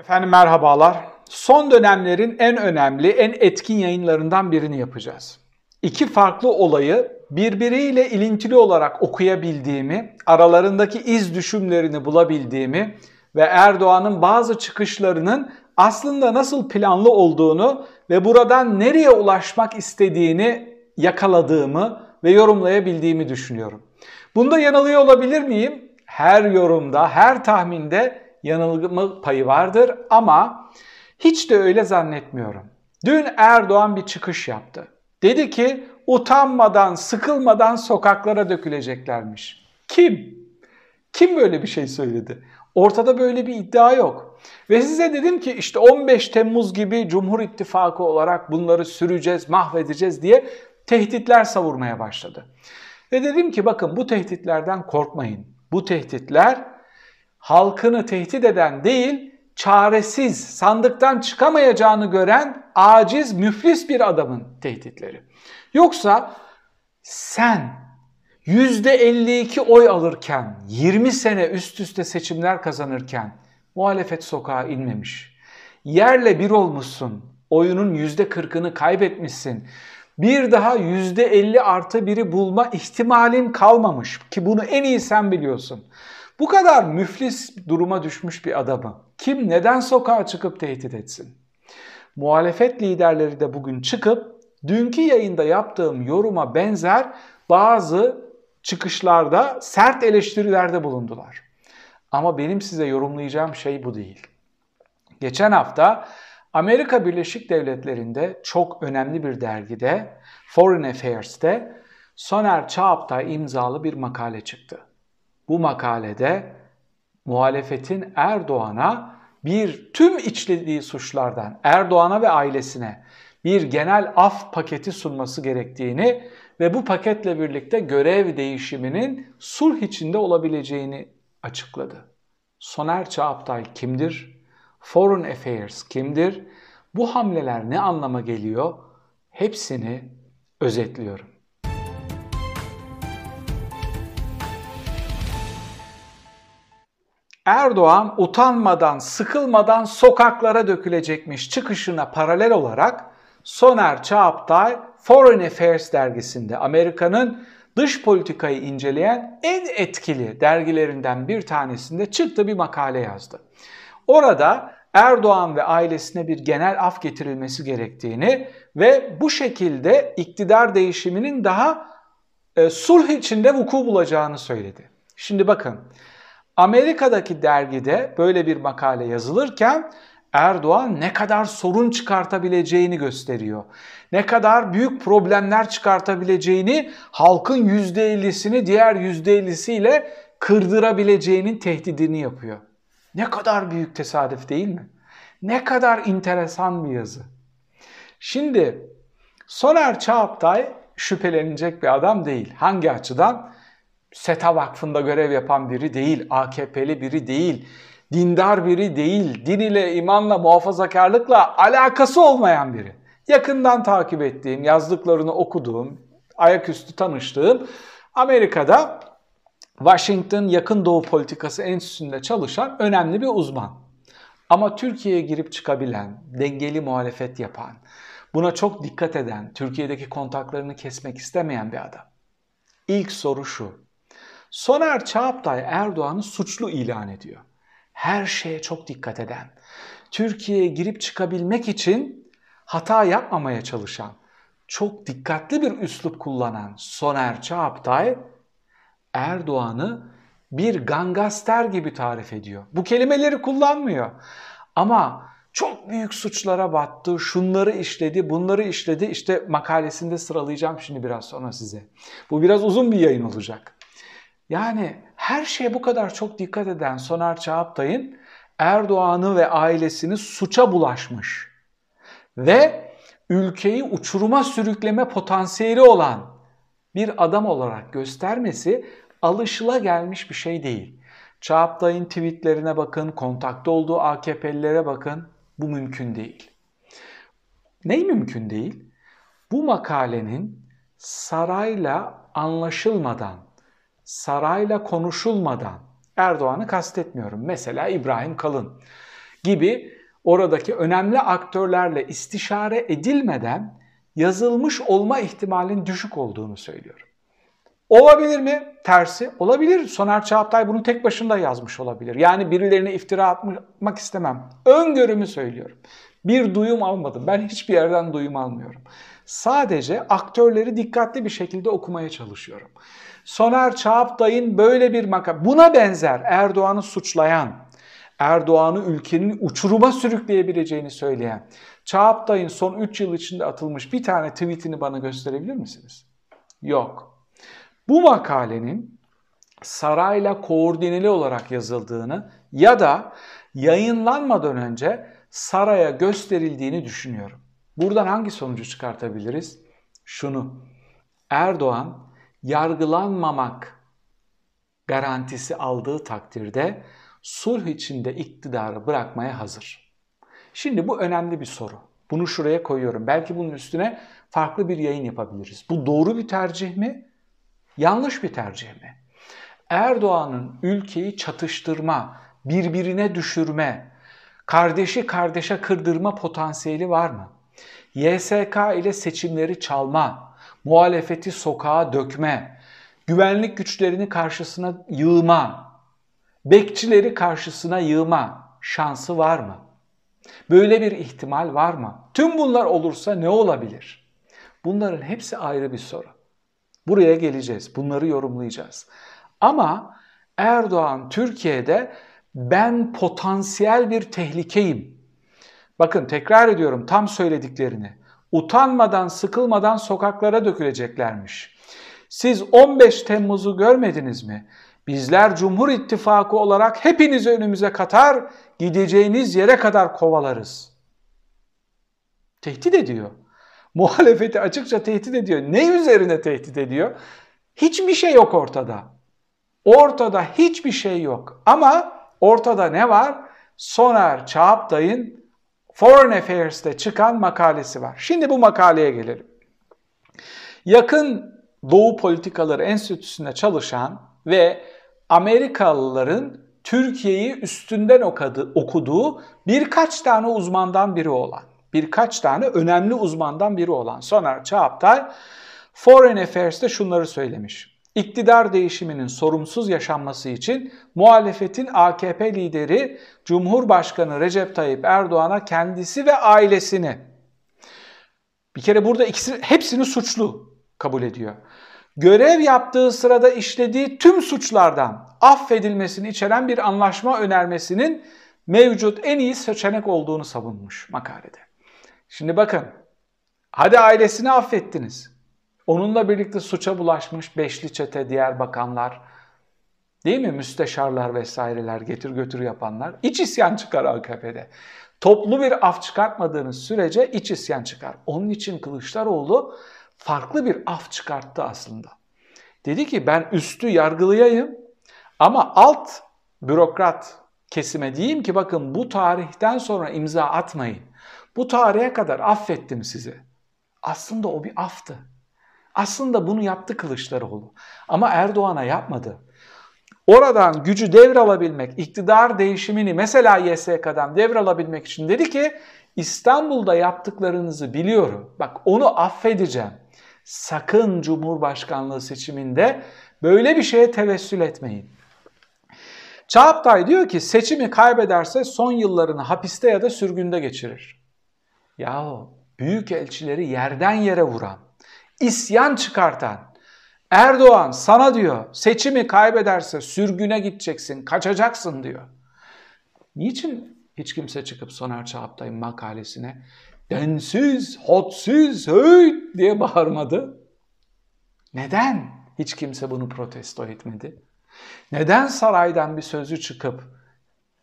Efendim merhabalar. Son dönemlerin en önemli, en etkin yayınlarından birini yapacağız. İki farklı olayı birbiriyle ilintili olarak okuyabildiğimi, aralarındaki iz düşümlerini bulabildiğimi ve Erdoğan'ın bazı çıkışlarının aslında nasıl planlı olduğunu ve buradan nereye ulaşmak istediğini yakaladığımı ve yorumlayabildiğimi düşünüyorum. Bunda yanılıyor olabilir miyim? Her yorumda, her tahminde yanılma payı vardır ama hiç de öyle zannetmiyorum. Dün Erdoğan bir çıkış yaptı. Dedi ki utanmadan, sıkılmadan sokaklara döküleceklermiş. Kim? Kim böyle bir şey söyledi? Ortada böyle bir iddia yok. Ve size dedim ki işte 15 Temmuz gibi Cumhur İttifakı olarak bunları süreceğiz, mahvedeceğiz diye tehditler savurmaya başladı. Ve dedim ki bakın bu tehditlerden korkmayın. Bu tehditler halkını tehdit eden değil, çaresiz, sandıktan çıkamayacağını gören aciz, müflis bir adamın tehditleri. Yoksa sen %52 oy alırken, 20 sene üst üste seçimler kazanırken muhalefet sokağa inmemiş. Yerle bir olmuşsun, oyunun %40'ını kaybetmişsin. Bir daha %50 artı biri bulma ihtimalin kalmamış ki bunu en iyi sen biliyorsun. Bu kadar müflis duruma düşmüş bir adamı kim neden sokağa çıkıp tehdit etsin? Muhalefet liderleri de bugün çıkıp dünkü yayında yaptığım yoruma benzer bazı çıkışlarda sert eleştirilerde bulundular. Ama benim size yorumlayacağım şey bu değil. Geçen hafta Amerika Birleşik Devletleri'nde çok önemli bir dergide Foreign Affairs'te Soner Çağaptay imzalı bir makale çıktı. Bu makalede muhalefetin Erdoğan'a bir tüm içlediği suçlardan Erdoğan'a ve ailesine bir genel af paketi sunması gerektiğini ve bu paketle birlikte görev değişiminin sulh içinde olabileceğini açıkladı. Soner Çağaptay kimdir? Foreign Affairs kimdir? Bu hamleler ne anlama geliyor? Hepsini özetliyorum. Erdoğan utanmadan, sıkılmadan sokaklara dökülecekmiş çıkışına paralel olarak Soner Çağaptay Foreign Affairs dergisinde Amerika'nın dış politikayı inceleyen en etkili dergilerinden bir tanesinde çıktı bir makale yazdı. Orada Erdoğan ve ailesine bir genel af getirilmesi gerektiğini ve bu şekilde iktidar değişiminin daha e, sulh içinde vuku bulacağını söyledi. Şimdi bakın Amerika'daki dergide böyle bir makale yazılırken Erdoğan ne kadar sorun çıkartabileceğini gösteriyor. Ne kadar büyük problemler çıkartabileceğini, halkın %50'sini diğer %50'siyle kırdırabileceğinin tehdidini yapıyor. Ne kadar büyük tesadüf değil mi? Ne kadar enteresan bir yazı. Şimdi Soner Çağaptay şüphelenecek bir adam değil. Hangi açıdan? SETA Vakfı'nda görev yapan biri değil, AKP'li biri değil, dindar biri değil, din ile, imanla, muhafazakarlıkla alakası olmayan biri. Yakından takip ettiğim, yazdıklarını okuduğum, ayaküstü tanıştığım Amerika'da Washington Yakın Doğu Politikası Enstitüsü'nde çalışan önemli bir uzman. Ama Türkiye'ye girip çıkabilen, dengeli muhalefet yapan, buna çok dikkat eden, Türkiye'deki kontaklarını kesmek istemeyen bir adam. İlk soru şu. Soner Çağaptay Erdoğan'ı suçlu ilan ediyor. Her şeye çok dikkat eden, Türkiye'ye girip çıkabilmek için hata yapmamaya çalışan, çok dikkatli bir üslup kullanan Soner Çağaptay Erdoğan'ı bir gangaster gibi tarif ediyor. Bu kelimeleri kullanmıyor. Ama çok büyük suçlara battı, şunları işledi, bunları işledi. İşte makalesinde sıralayacağım şimdi biraz sonra size. Bu biraz uzun bir yayın olacak. Yani her şeye bu kadar çok dikkat eden Soner Çağaptay'ın Erdoğan'ı ve ailesini suça bulaşmış ve ülkeyi uçuruma sürükleme potansiyeli olan bir adam olarak göstermesi alışıla gelmiş bir şey değil. Çağaptay'ın tweetlerine bakın, kontakta olduğu AKP'lilere bakın. Bu mümkün değil. Ney mümkün değil? Bu makalenin sarayla anlaşılmadan sarayla konuşulmadan Erdoğan'ı kastetmiyorum. Mesela İbrahim Kalın gibi oradaki önemli aktörlerle istişare edilmeden yazılmış olma ihtimalinin düşük olduğunu söylüyorum. Olabilir mi? Tersi olabilir. Soner Çağatay bunu tek başında yazmış olabilir. Yani birilerine iftira atmak istemem. Öngörümü söylüyorum. Bir duyum almadım. Ben hiçbir yerden duyum almıyorum. Sadece aktörleri dikkatli bir şekilde okumaya çalışıyorum. Soner Çağatay'ın böyle bir makam, buna benzer Erdoğan'ı suçlayan, Erdoğan'ı ülkenin uçuruma sürükleyebileceğini söyleyen, Çağatay'ın son 3 yıl içinde atılmış bir tane tweetini bana gösterebilir misiniz? Yok. Bu makalenin sarayla koordineli olarak yazıldığını ya da yayınlanmadan önce saraya gösterildiğini düşünüyorum. Buradan hangi sonucu çıkartabiliriz? Şunu. Erdoğan yargılanmamak garantisi aldığı takdirde sulh içinde iktidarı bırakmaya hazır. Şimdi bu önemli bir soru. Bunu şuraya koyuyorum. Belki bunun üstüne farklı bir yayın yapabiliriz. Bu doğru bir tercih mi? Yanlış bir tercih mi? Erdoğan'ın ülkeyi çatıştırma, birbirine düşürme, kardeşi kardeşe kırdırma potansiyeli var mı? YSK ile seçimleri çalma, muhalefeti sokağa dökme, güvenlik güçlerini karşısına yığma, bekçileri karşısına yığma şansı var mı? Böyle bir ihtimal var mı? Tüm bunlar olursa ne olabilir? Bunların hepsi ayrı bir soru. Buraya geleceğiz. Bunları yorumlayacağız. Ama Erdoğan Türkiye'de ben potansiyel bir tehlikeyim. Bakın tekrar ediyorum tam söylediklerini. Utanmadan, sıkılmadan sokaklara döküleceklermiş. Siz 15 Temmuz'u görmediniz mi? Bizler Cumhur İttifakı olarak hepinizi önümüze katar, gideceğiniz yere kadar kovalarız. Tehdit ediyor. Muhalefeti açıkça tehdit ediyor. Ne üzerine tehdit ediyor? Hiçbir şey yok ortada. Ortada hiçbir şey yok. Ama ortada ne var? Soner Çağaptay'ın Foreign Affairs'te çıkan makalesi var. Şimdi bu makaleye gelelim. Yakın Doğu Politikaları Enstitüsü'nde çalışan ve Amerikalıların Türkiye'yi üstünden okuduğu birkaç tane uzmandan biri olan, birkaç tane önemli uzmandan biri olan Soner Çağaptay Foreign Affairs'te şunları söylemiş. İktidar değişiminin sorumsuz yaşanması için muhalefetin AKP lideri Cumhurbaşkanı Recep Tayyip Erdoğan'a kendisi ve ailesini bir kere burada ikisi hepsini suçlu kabul ediyor görev yaptığı sırada işlediği tüm suçlardan affedilmesini içeren bir anlaşma önermesinin mevcut en iyi seçenek olduğunu savunmuş makalede. Şimdi bakın, hadi ailesini affettiniz. Onunla birlikte suça bulaşmış beşli çete, diğer bakanlar, değil mi? Müsteşarlar vesaireler, getir götür yapanlar. iç isyan çıkar AKP'de. Toplu bir af çıkartmadığınız sürece iç isyan çıkar. Onun için Kılıçdaroğlu farklı bir af çıkarttı aslında. Dedi ki ben üstü yargılayayım ama alt bürokrat kesime diyeyim ki bakın bu tarihten sonra imza atmayın. Bu tarihe kadar affettim sizi. Aslında o bir aftı. Aslında bunu yaptı Kılıçdaroğlu. Ama Erdoğan'a yapmadı. Oradan gücü devralabilmek, iktidar değişimini mesela YSK'dan devralabilmek için dedi ki İstanbul'da yaptıklarınızı biliyorum. Bak onu affedeceğim sakın Cumhurbaşkanlığı seçiminde böyle bir şeye tevessül etmeyin. Çağatay diyor ki seçimi kaybederse son yıllarını hapiste ya da sürgünde geçirir. Yahu büyük elçileri yerden yere vuran, isyan çıkartan Erdoğan sana diyor seçimi kaybederse sürgüne gideceksin, kaçacaksın diyor. Niçin hiç kimse çıkıp Soner Çağatay'ın makalesine densiz, hotsiz, höy diye bağırmadı. Neden hiç kimse bunu protesto etmedi? Neden saraydan bir sözü çıkıp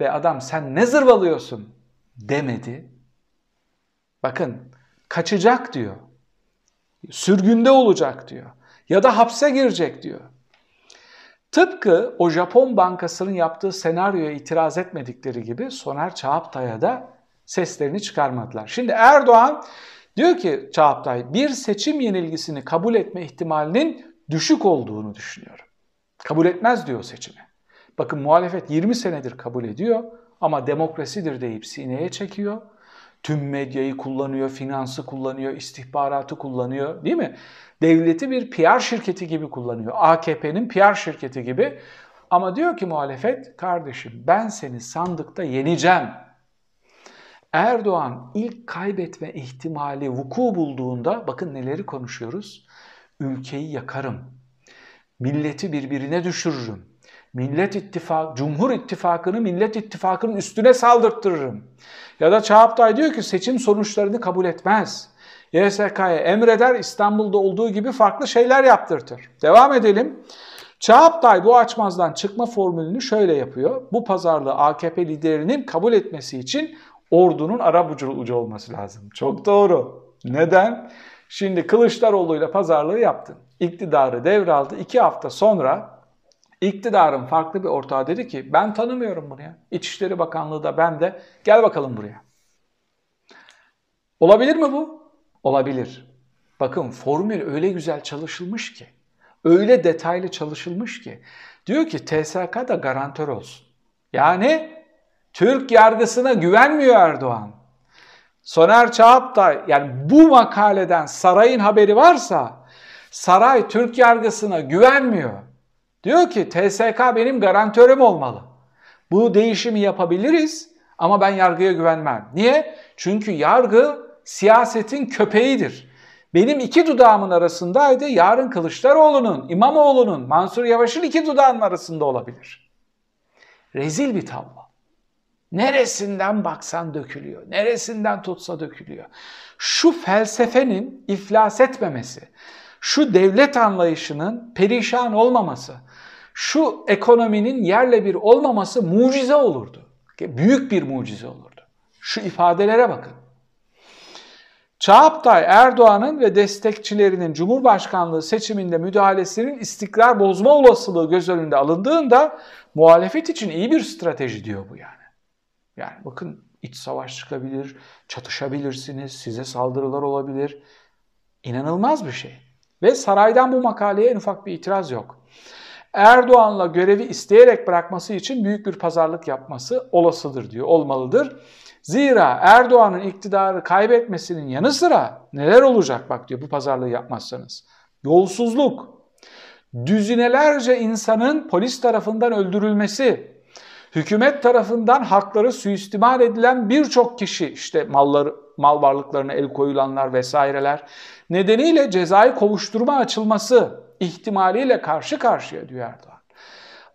be adam sen ne zırvalıyorsun demedi? Bakın kaçacak diyor. Sürgünde olacak diyor. Ya da hapse girecek diyor. Tıpkı o Japon bankasının yaptığı senaryoya itiraz etmedikleri gibi Soner Çağaptay'a da seslerini çıkarmadılar. Şimdi Erdoğan diyor ki Çağatay bir seçim yenilgisini kabul etme ihtimalinin düşük olduğunu düşünüyorum. Kabul etmez diyor seçimi. Bakın muhalefet 20 senedir kabul ediyor. ama demokrasidir deyip sineye çekiyor. Tüm medyayı kullanıyor, finansı kullanıyor, istihbaratı kullanıyor değil mi? Devleti bir PR şirketi gibi kullanıyor. AKP'nin PR şirketi gibi. Ama diyor ki muhalefet, kardeşim ben seni sandıkta yeneceğim. Erdoğan ilk kaybetme ihtimali vuku bulduğunda bakın neleri konuşuyoruz. Ülkeyi yakarım. Milleti birbirine düşürürüm. Millet İttifak, Cumhur İttifakı'nı Millet İttifakı'nın üstüne saldırttırırım. Ya da Çağaptay diyor ki seçim sonuçlarını kabul etmez. YSK'ya emreder İstanbul'da olduğu gibi farklı şeyler yaptırtır. Devam edelim. Çağaptay bu açmazdan çıkma formülünü şöyle yapıyor. Bu pazarlığı AKP liderinin kabul etmesi için ordunun ara ucu olması lazım. Çok doğru. Neden? Şimdi Kılıçdaroğlu ile pazarlığı yaptın. İktidarı devraldı. İki hafta sonra iktidarın farklı bir ortağı dedi ki ben tanımıyorum bunu ya. İçişleri Bakanlığı da ben de gel bakalım buraya. Olabilir mi bu? Olabilir. Bakın formül öyle güzel çalışılmış ki, öyle detaylı çalışılmış ki. Diyor ki TSK da garantör olsun. Yani Türk yargısına güvenmiyor Erdoğan. Soner Çağap da yani bu makaleden sarayın haberi varsa saray Türk yargısına güvenmiyor. Diyor ki TSK benim garantörüm olmalı. Bu değişimi yapabiliriz ama ben yargıya güvenmem. Niye? Çünkü yargı siyasetin köpeğidir. Benim iki dudağımın arasındaydı. Yarın Kılıçdaroğlu'nun, İmamoğlu'nun, Mansur Yavaş'ın iki dudağının arasında olabilir. Rezil bir tablo. Neresinden baksan dökülüyor. Neresinden tutsa dökülüyor. Şu felsefenin iflas etmemesi, şu devlet anlayışının perişan olmaması, şu ekonominin yerle bir olmaması mucize olurdu. Büyük bir mucize olurdu. Şu ifadelere bakın. Çağaptay Erdoğan'ın ve destekçilerinin Cumhurbaşkanlığı seçiminde müdahalesinin istikrar bozma olasılığı göz önünde alındığında muhalefet için iyi bir strateji diyor bu yani. Yani bakın iç savaş çıkabilir, çatışabilirsiniz, size saldırılar olabilir. İnanılmaz bir şey. Ve saraydan bu makaleye en ufak bir itiraz yok. Erdoğan'la görevi isteyerek bırakması için büyük bir pazarlık yapması olasıdır diyor, olmalıdır. Zira Erdoğan'ın iktidarı kaybetmesinin yanı sıra neler olacak bak diyor bu pazarlığı yapmazsanız. Yolsuzluk, düzinelerce insanın polis tarafından öldürülmesi, hükümet tarafından hakları suistimal edilen birçok kişi işte malları, mal varlıklarına el koyulanlar vesaireler nedeniyle cezai kovuşturma açılması ihtimaliyle karşı karşıya diyor Erdoğan.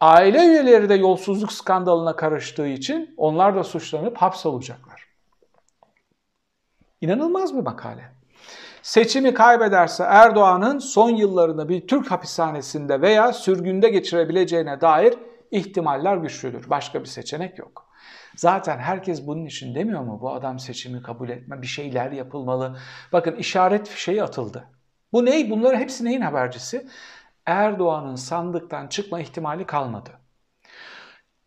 Aile üyeleri de yolsuzluk skandalına karıştığı için onlar da suçlanıp hapsolacaklar. İnanılmaz bir makale. Seçimi kaybederse Erdoğan'ın son yıllarını bir Türk hapishanesinde veya sürgünde geçirebileceğine dair ihtimaller güçlüdür. Başka bir seçenek yok. Zaten herkes bunun için demiyor mu? Bu adam seçimi kabul etme, bir şeyler yapılmalı. Bakın işaret fişeği atıldı. Bu ney? Bunların hepsi neyin habercisi? Erdoğan'ın sandıktan çıkma ihtimali kalmadı.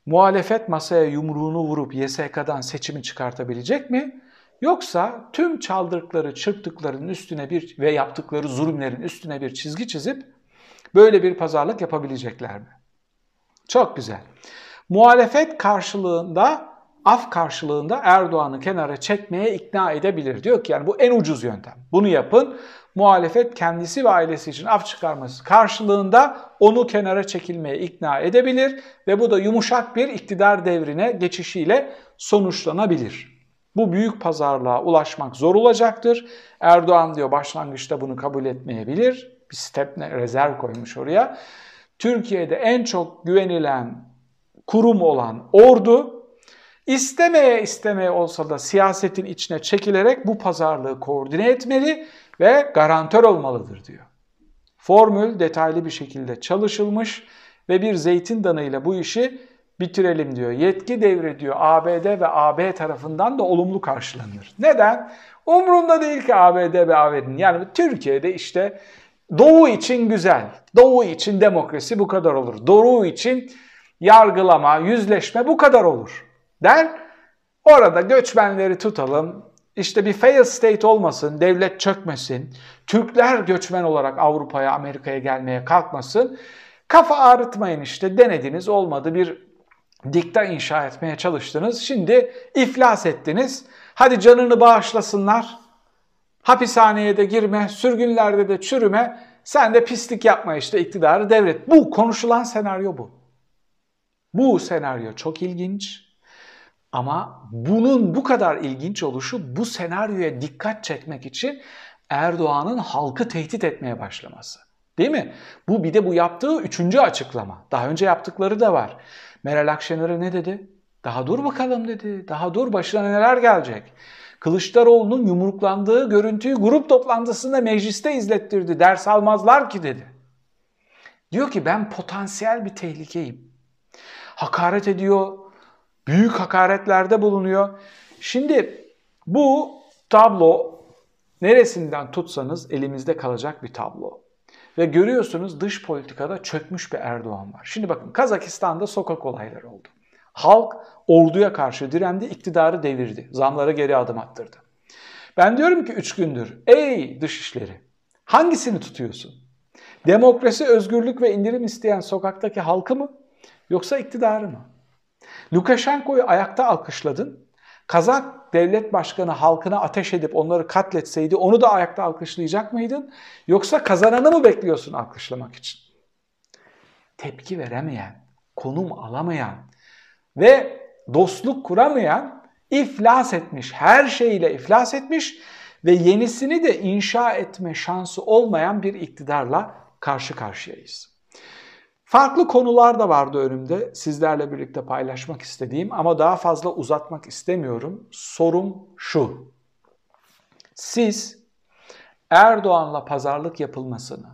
Muhalefet masaya yumruğunu vurup YSK'dan seçimi çıkartabilecek mi? Yoksa tüm çaldırdıkları, çırptıklarının üstüne bir ve yaptıkları zulümlerin üstüne bir çizgi çizip böyle bir pazarlık yapabilecekler mi? Çok güzel. Muhalefet karşılığında, af karşılığında Erdoğan'ı kenara çekmeye ikna edebilir. Diyor ki yani bu en ucuz yöntem. Bunu yapın. Muhalefet kendisi ve ailesi için af çıkarması karşılığında onu kenara çekilmeye ikna edebilir ve bu da yumuşak bir iktidar devrine geçişiyle sonuçlanabilir. Bu büyük pazarlığa ulaşmak zor olacaktır. Erdoğan diyor başlangıçta bunu kabul etmeyebilir. Bir step rezerv koymuş oraya. Türkiye'de en çok güvenilen kurum olan ordu istemeye istemeye olsa da siyasetin içine çekilerek bu pazarlığı koordine etmeli ve garantör olmalıdır diyor. Formül detaylı bir şekilde çalışılmış ve bir zeytin danıyla bu işi bitirelim diyor. Yetki devrediyor ABD ve AB tarafından da olumlu karşılanır. Neden? Umrunda değil ki ABD ve AB'nin. Yani Türkiye'de işte Doğu için güzel, Doğu için demokrasi bu kadar olur. Doğu için yargılama, yüzleşme bu kadar olur der. Orada göçmenleri tutalım, işte bir fail state olmasın, devlet çökmesin, Türkler göçmen olarak Avrupa'ya, Amerika'ya gelmeye kalkmasın. Kafa ağrıtmayın işte denediniz olmadı bir dikta inşa etmeye çalıştınız. Şimdi iflas ettiniz. Hadi canını bağışlasınlar. Hapishaneye de girme, sürgünlerde de çürüme. Sen de pislik yapma işte iktidarı devret. Bu konuşulan senaryo bu. Bu senaryo çok ilginç. Ama bunun bu kadar ilginç oluşu bu senaryoya dikkat çekmek için Erdoğan'ın halkı tehdit etmeye başlaması. Değil mi? Bu bir de bu yaptığı üçüncü açıklama. Daha önce yaptıkları da var. Meral Akşener'e ne dedi? Daha dur bakalım dedi. Daha dur başına neler gelecek. Kılıçdaroğlu'nun yumruklandığı görüntüyü grup toplantısında mecliste izlettirdi. Ders almazlar ki dedi. Diyor ki ben potansiyel bir tehlikeyim. Hakaret ediyor, büyük hakaretlerde bulunuyor. Şimdi bu tablo neresinden tutsanız elimizde kalacak bir tablo. Ve görüyorsunuz dış politikada çökmüş bir Erdoğan var. Şimdi bakın Kazakistan'da sokak olayları oldu. Halk orduya karşı direndi, iktidarı devirdi. Zamları geri adım attırdı. Ben diyorum ki üç gündür, ey dışişleri hangisini tutuyorsun? Demokrasi, özgürlük ve indirim isteyen sokaktaki halkı mı? Yoksa iktidarı mı? Lukashenko'yu ayakta alkışladın. Kazak devlet başkanı halkına ateş edip onları katletseydi onu da ayakta alkışlayacak mıydın? Yoksa kazananı mı bekliyorsun alkışlamak için? Tepki veremeyen, konum alamayan ve dostluk kuramayan iflas etmiş, her şeyle iflas etmiş ve yenisini de inşa etme şansı olmayan bir iktidarla karşı karşıyayız. Farklı konular da vardı önümde sizlerle birlikte paylaşmak istediğim ama daha fazla uzatmak istemiyorum. Sorum şu. Siz Erdoğan'la pazarlık yapılmasını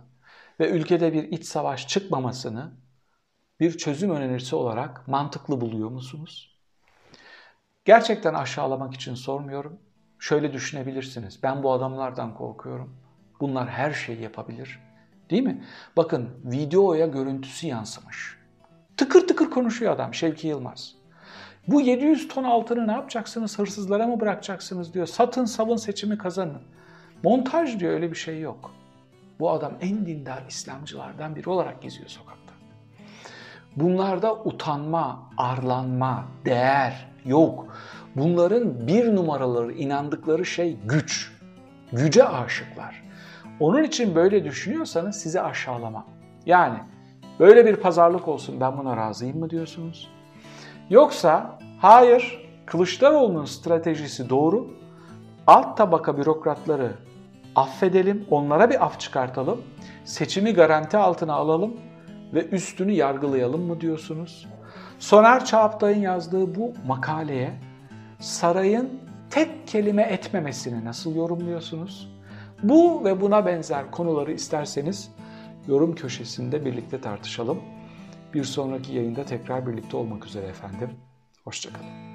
ve ülkede bir iç savaş çıkmamasını bir çözüm önerisi olarak mantıklı buluyor musunuz? Gerçekten aşağılamak için sormuyorum. Şöyle düşünebilirsiniz. Ben bu adamlardan korkuyorum. Bunlar her şeyi yapabilir Değil mi? Bakın videoya görüntüsü yansımış. Tıkır tıkır konuşuyor adam Şevki Yılmaz. Bu 700 ton altını ne yapacaksınız? Hırsızlara mı bırakacaksınız diyor. Satın savun seçimi kazanın. Montaj diyor öyle bir şey yok. Bu adam en dindar İslamcılardan biri olarak geziyor sokakta. Bunlarda utanma, arlanma, değer yok. Bunların bir numaraları inandıkları şey güç. Güce aşıklar. Onun için böyle düşünüyorsanız sizi aşağılama. Yani böyle bir pazarlık olsun ben buna razıyım mı diyorsunuz? Yoksa hayır Kılıçdaroğlu'nun stratejisi doğru. Alt tabaka bürokratları affedelim, onlara bir af çıkartalım. Seçimi garanti altına alalım ve üstünü yargılayalım mı diyorsunuz? Soner Çağaptay'ın yazdığı bu makaleye sarayın tek kelime etmemesini nasıl yorumluyorsunuz? Bu ve buna benzer konuları isterseniz yorum köşesinde birlikte tartışalım. Bir sonraki yayında tekrar birlikte olmak üzere efendim. Hoşçakalın.